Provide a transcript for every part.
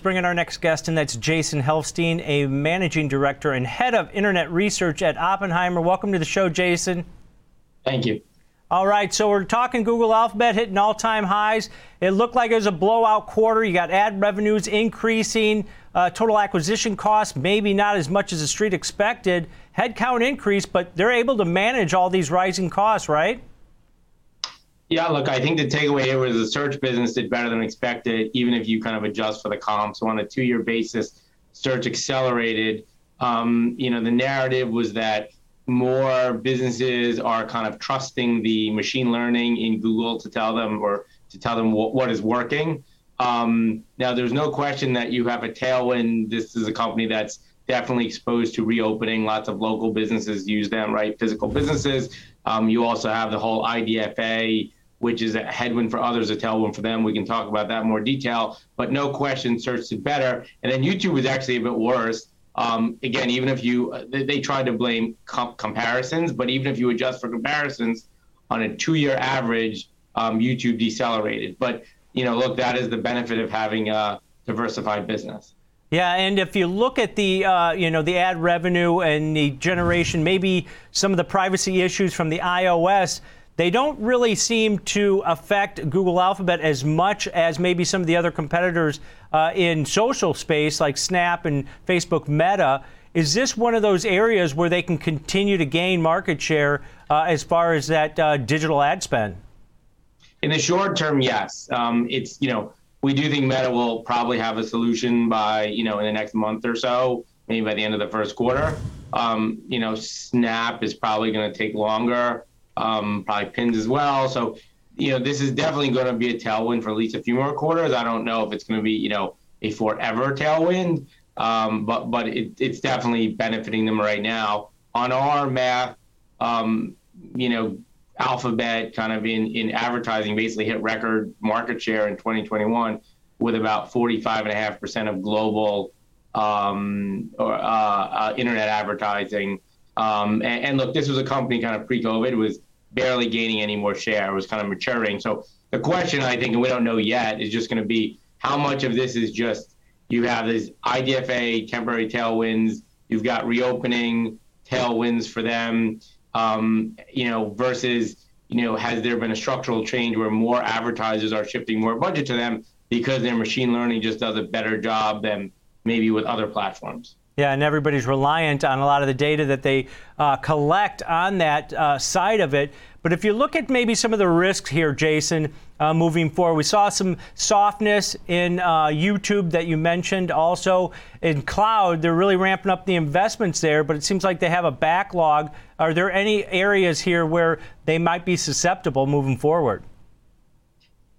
let's bring in our next guest, and that's Jason Helfstein, a managing director and head of internet research at Oppenheimer. Welcome to the show, Jason. Thank you. All right, so we're talking Google Alphabet hitting all time highs. It looked like it was a blowout quarter. You got ad revenues increasing, uh, total acquisition costs maybe not as much as the street expected, headcount increase, but they're able to manage all these rising costs, right? Yeah, look, I think the takeaway here was the search business did better than expected, even if you kind of adjust for the comp. So on a two-year basis, search accelerated. Um, you know, the narrative was that more businesses are kind of trusting the machine learning in Google to tell them or to tell them what, what is working. Um, now, there's no question that you have a tailwind. This is a company that's definitely exposed to reopening. Lots of local businesses use them, right? Physical businesses. Um, you also have the whole IDFA, which is a headwind for others, a tailwind for them. We can talk about that more detail. But no question, search did better. And then YouTube was actually a bit worse. Um, again, even if you, they, they tried to blame comp- comparisons, but even if you adjust for comparisons on a two year average, um, YouTube decelerated. But, you know, look, that is the benefit of having a diversified business. Yeah, and if you look at the uh, you know the ad revenue and the generation, maybe some of the privacy issues from the iOS, they don't really seem to affect Google Alphabet as much as maybe some of the other competitors uh, in social space like Snap and Facebook Meta. Is this one of those areas where they can continue to gain market share uh, as far as that uh, digital ad spend? In the short term, yes. Um, it's you know we do think Meta will probably have a solution by you know in the next month or so, maybe by the end of the first quarter. Um, you know, Snap is probably going to take longer, um, probably Pins as well. So, you know, this is definitely going to be a tailwind for at least a few more quarters. I don't know if it's going to be you know a forever tailwind, um, but but it, it's definitely benefiting them right now. On our math, um, you know, Alphabet kind of in, in advertising basically hit record market share in 2021 with about 45.5% of global um, or, uh, uh, internet advertising. Um, and, and, look, this was a company kind of pre-COVID was barely gaining any more share. It was kind of maturing. So the question I think, and we don't know yet, is just going to be how much of this is just you have this IDFA temporary tailwinds, you've got reopening tailwinds for them um, you know, versus, you know, has there been a structural change where more advertisers are shifting more budget to them because their machine learning just does a better job than maybe with other platforms? Yeah, and everybody's reliant on a lot of the data that they uh, collect on that uh, side of it. But if you look at maybe some of the risks here, Jason, uh, moving forward, we saw some softness in uh, YouTube that you mentioned. Also in cloud, they're really ramping up the investments there, but it seems like they have a backlog. Are there any areas here where they might be susceptible moving forward?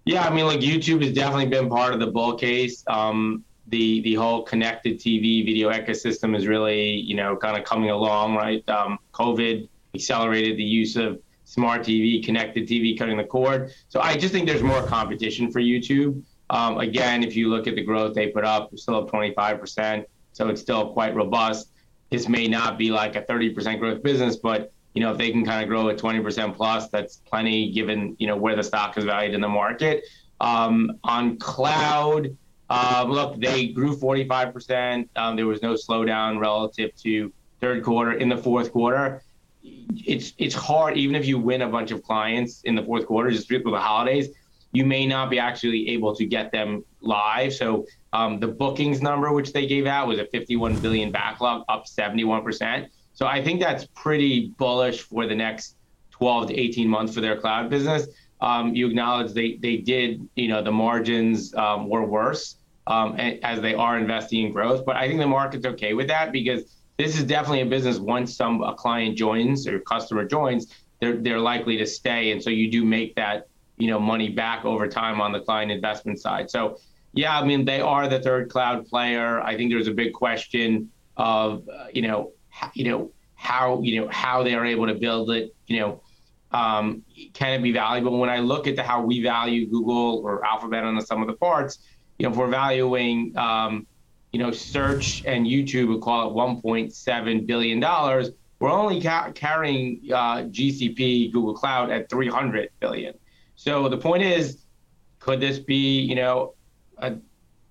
Yeah, I mean, like YouTube has definitely been part of the bull case. Um, the the whole connected TV video ecosystem is really you know kind of coming along, right? Um, COVID accelerated the use of smart TV, connected TV, cutting the cord. So I just think there's more competition for YouTube. Um, again, if you look at the growth they put up, still up 25%, so it's still quite robust. This may not be like a 30% growth business, but you know if they can kind of grow at 20% plus, that's plenty given you know where the stock is valued in the market. Um, on cloud um, look, they grew 45%. Um, there was no slowdown relative to third quarter. In the fourth quarter, it's it's hard, even if you win a bunch of clients in the fourth quarter, just with the holidays, you may not be actually able to get them live. So um, the bookings number, which they gave out, was a 51 billion backlog, up 71%. So I think that's pretty bullish for the next 12 to 18 months for their cloud business. Um, you acknowledge they they did, you know, the margins um, were worse um, as they are investing in growth. But I think the market's okay with that because this is definitely a business. Once some a client joins or customer joins, they're they're likely to stay, and so you do make that you know money back over time on the client investment side. So yeah, I mean they are the third cloud player. I think there's a big question of uh, you know you know how you know how they are able to build it. You know. Um, can it be valuable? When I look at the, how we value Google or Alphabet on the sum of the parts, you know, if we're valuing, um, you know, search and YouTube, we call it 1.7 billion dollars. We're only ca- carrying uh, GCP, Google Cloud, at 300 billion. So the point is, could this be, you know, a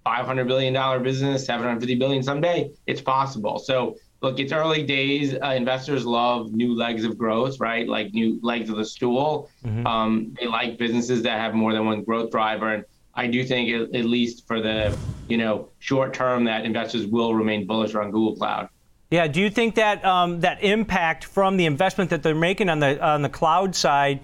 500 billion dollar business, 750 billion someday. It's possible. So look, it's early days. Uh, investors love new legs of growth, right? Like new legs of the stool. Mm-hmm. Um, they like businesses that have more than one growth driver. And I do think, at, at least for the you know short term, that investors will remain bullish on Google Cloud. Yeah. Do you think that um, that impact from the investment that they're making on the on the cloud side?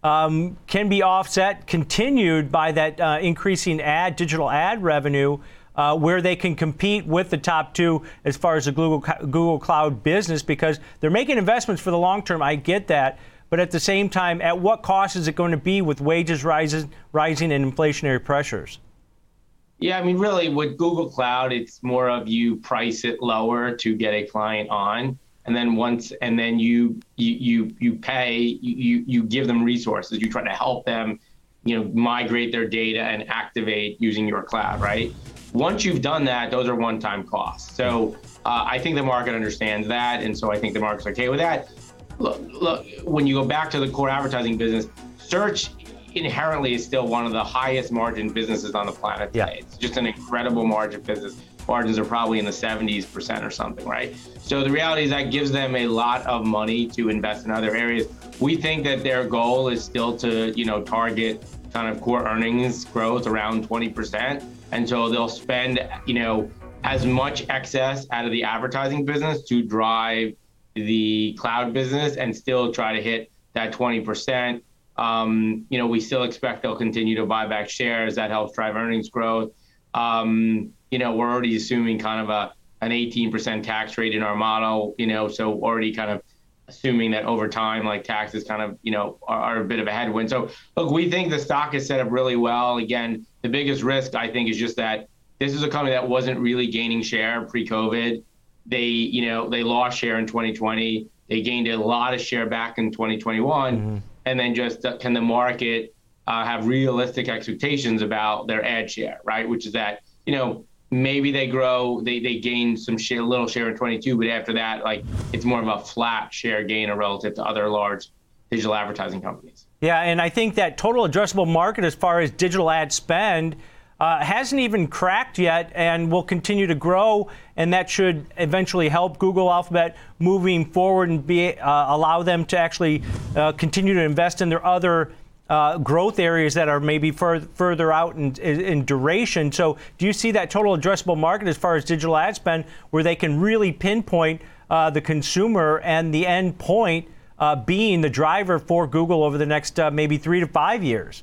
Um, can be offset, continued by that uh, increasing ad digital ad revenue, uh, where they can compete with the top two as far as the Google Google Cloud business, because they're making investments for the long term. I get that, but at the same time, at what cost is it going to be with wages rising, rising and inflationary pressures? Yeah, I mean, really, with Google Cloud, it's more of you price it lower to get a client on, and then once, and then you you you you pay, you you give them resources. You try to help them, you know, migrate their data and activate using your cloud, right? Once you've done that, those are one-time costs. So uh, I think the market understands that, and so I think the market's okay with that. Look, look, when you go back to the core advertising business, search inherently is still one of the highest margin businesses on the planet today. Yeah. It's just an incredible margin business. Margins are probably in the 70s percent or something, right? So the reality is that gives them a lot of money to invest in other areas. We think that their goal is still to, you know, target kind of core earnings growth around 20%. And so they'll spend, you know, as much excess out of the advertising business to drive the cloud business and still try to hit that 20%. Um, you know, we still expect they'll continue to buy back shares. That helps drive earnings growth. Um, you know, we're already assuming kind of a an 18% tax rate in our model. You know, so already kind of assuming that over time, like taxes kind of, you know, are, are, a bit of a headwind. So look, we think the stock is set up really well. Again, the biggest risk I think is just that this is a company that wasn't really gaining share pre-COVID. They, you know, they lost share in 2020. They gained a lot of share back in 2021. Mm-hmm and then just uh, can the market uh, have realistic expectations about their ad share, right? Which is that you know maybe they grow, they they gain some share, a little share in 22, but after that, like it's more of a flat share gain relative to other large digital advertising companies. Yeah, and I think that total addressable market as far as digital ad spend uh, hasn't even cracked yet and will continue to grow. And that should eventually help Google Alphabet moving forward and be uh, allow them to actually uh, continue to invest in their other. Uh, growth areas that are maybe fur- further out in, in, duration. So, do you see that total addressable market as far as digital ad spend, where they can really pinpoint uh, the consumer and the end point uh, being the driver for Google over the next maybe three to five years?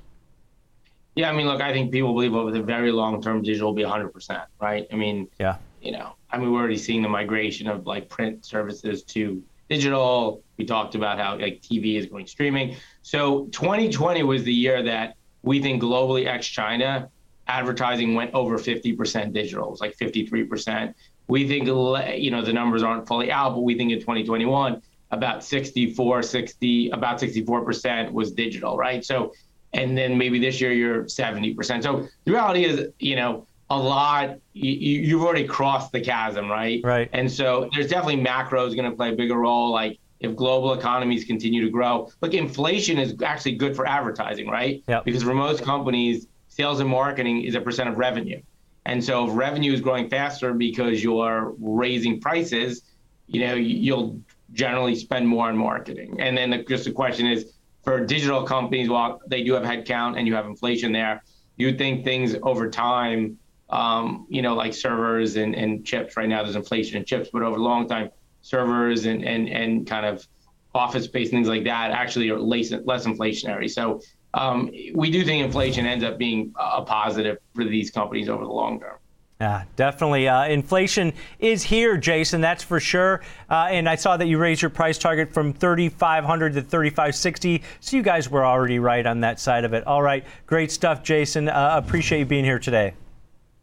Yeah, I mean, look, I think people believe over the very long term, digital will be 100%, right? I mean, yeah, you know, I mean, we're already seeing the migration of like print services to digital. We talked about how like TV is going streaming. So 2020 was the year that we think globally, ex China, advertising went over 50% digital. It was like 53%. We think, you know, the numbers aren't fully out, but we think in 2021, about 64, 60, about 64% was digital, right? So and then maybe this year you're 70%. So the reality is, you know, a lot, you, you've already crossed the chasm, right? Right. And so there's definitely macro is going to play a bigger role. Like if global economies continue to grow, look, inflation is actually good for advertising, right? Yep. Because for most companies, sales and marketing is a percent of revenue. And so if revenue is growing faster because you're raising prices, you know, you'll generally spend more on marketing. And then the, just the question is, for digital companies, while they do have headcount and you have inflation there, you think things over time, um, you know, like servers and, and chips. Right now, there's inflation in chips, but over a long time, servers and and and kind of office space things like that actually are less less inflationary. So um, we do think inflation ends up being a positive for these companies over the long term. Yeah, definitely. Uh, inflation is here, Jason. That's for sure. Uh, and I saw that you raised your price target from 3,500 to 3,560. So you guys were already right on that side of it. All right, great stuff, Jason. Uh, appreciate you being here today.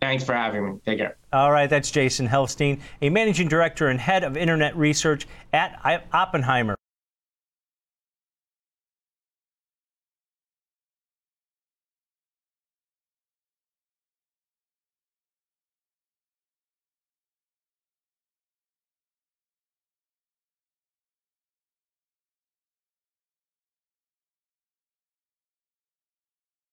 Thanks for having me. Take care. All right, that's Jason Helfstein, a managing director and head of internet research at Oppenheimer.